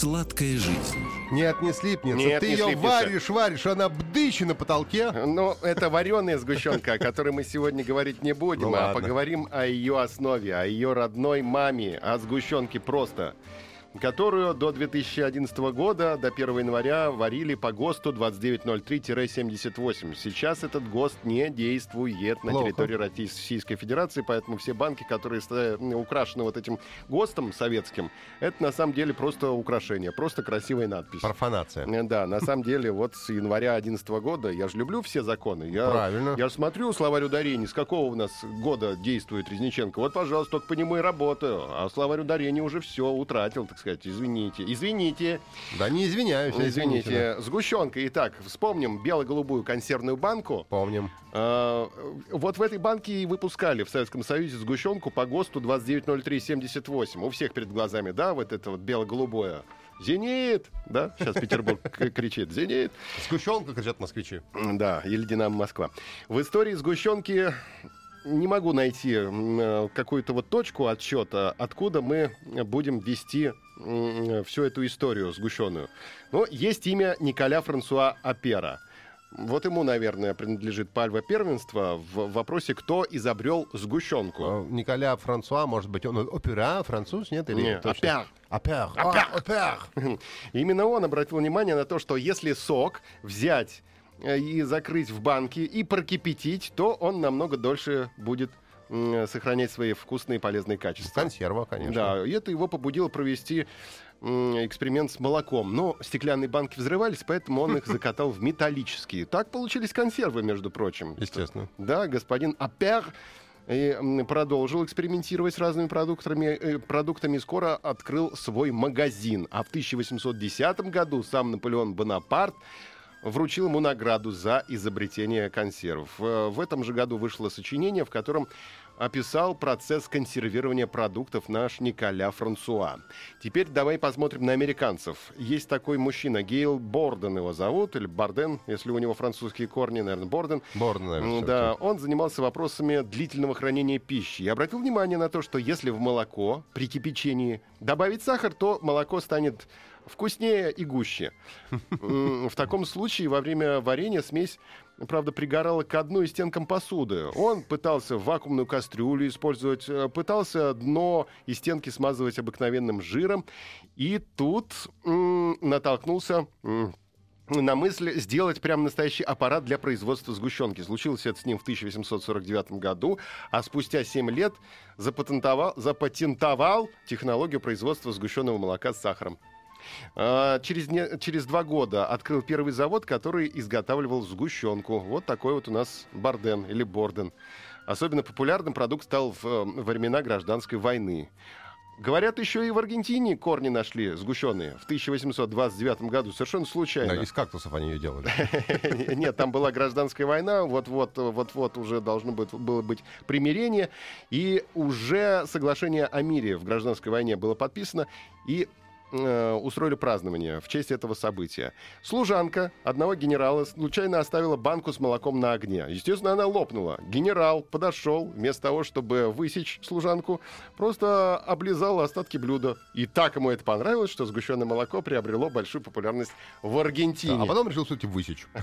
Сладкая жизнь. Нет, не слипнется. Нет, Ты не ее слипнется. варишь, варишь, она бдыщи на потолке. Ну, это вареная сгущенка, о которой мы сегодня говорить не будем, Ну а ладно. поговорим о ее основе, о ее родной маме, о сгущенке просто которую до 2011 года, до 1 января, варили по ГОСТу 2903-78. Сейчас этот ГОСТ не действует на Плохо. территории Российской Федерации, поэтому все банки, которые ста- украшены вот этим ГОСТом советским, это на самом деле просто украшение, просто красивая надпись. Профанация. Э, Да, на самом деле, вот с января 2011 года, я же люблю все законы. Я, Правильно. Я смотрю словарь ударений, с какого у нас года действует Резниченко. Вот, пожалуйста, только по нему и работаю. А словарь ударений уже все утратил, так сказать. Извините. Извините. Да не извиняюсь, извините. да. Сгущенка. Итак, вспомним бело-голубую консервную банку. Помним. А, Вот в этой банке и выпускали в Советском Союзе сгущенку по ГОСТу 290378. У всех перед глазами, да, вот это вот бело-голубое. «Зенит!» Да, сейчас Петербург кричит. «Зенит!» Сгущенка, кричат москвичи. Да, или «Динамо Москва». В истории сгущенки не могу найти э, какую-то вот точку отсчета, откуда мы будем вести всю эту историю сгущенную. Но есть имя Николя Франсуа Апера. Вот ему, наверное, принадлежит пальва первенства в вопросе, кто изобрел сгущенку. Э, Николя Франсуа, может быть, он опера, француз, нет? Или Не, точно? Опер. А, опер. Именно он обратил внимание на то, что если сок взять э, и закрыть в банке и прокипятить, то он намного дольше будет сохранять свои вкусные и полезные качества. Консерва, конечно. Да, и это его побудило провести эксперимент с молоком. Но стеклянные банки взрывались, поэтому он их закатал в металлические. Так получились консервы, между прочим. Естественно. Да, господин Апер и, м, продолжил экспериментировать с разными продуктами, э, продуктами и скоро открыл свой магазин. А в 1810 году сам Наполеон Бонапарт вручил ему награду за изобретение консервов. Э, В этом же году вышло сочинение, в котором описал процесс консервирования продуктов наш Николя Франсуа. Теперь давай посмотрим на американцев. Есть такой мужчина, Гейл Борден его зовут, или Барден, если у него французские корни, наверное, Борден. Борн, наверное. Да, он занимался вопросами длительного хранения пищи и обратил внимание на то, что если в молоко при кипячении добавить сахар, то молоко станет вкуснее и гуще. В таком случае во время варенья смесь, правда, пригорала к одной из стенкам посуды. Он пытался вакуумную кастрюлю использовать, э, пытался дно и стенки смазывать обыкновенным жиром. И тут м, натолкнулся м, на мысль сделать прям настоящий аппарат для производства сгущенки. Случилось это с ним в 1849 году, а спустя 7 лет запатентовал, запатентовал технологию производства сгущенного молока с сахаром. А, Через, не- через два года открыл первый завод, который изготавливал сгущенку. Вот такой вот у нас Барден или Борден. Особенно популярным продукт стал в э, времена гражданской войны. Говорят, еще и в Аргентине корни нашли сгущенные в 1829 году, совершенно случайно. Да, из кактусов они ее делали. Нет, там была гражданская война, вот-вот, вот-вот уже должно было быть примирение, и уже соглашение о мире в гражданской войне было подписано, и э, устроили празднование в честь этого события. Служанка одного генерала случайно оставила банку с молоком на огне. Естественно, она лопнула. Генерал подошел, вместо того, чтобы высечь служанку, просто облизал остатки блюда. И так ему это понравилось, что сгущенное молоко приобрело большую популярность в Аргентине. А потом решил все-таки высечь.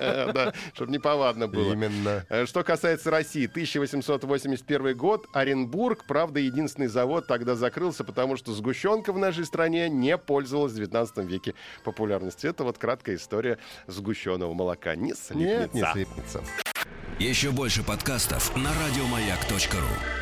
Да, чтобы неповадно было. Именно. Э, Что касается России, 1881 год, Оренбург, правда, единственный завод тогда закрылся, потому что сгущенка в нашей стране не пользовалась в 19 веке популярностью. Это вот краткая история сгущенного молока. Не слипнется. Нет, не слипнется. Еще больше подкастов на радиомаяк.ру.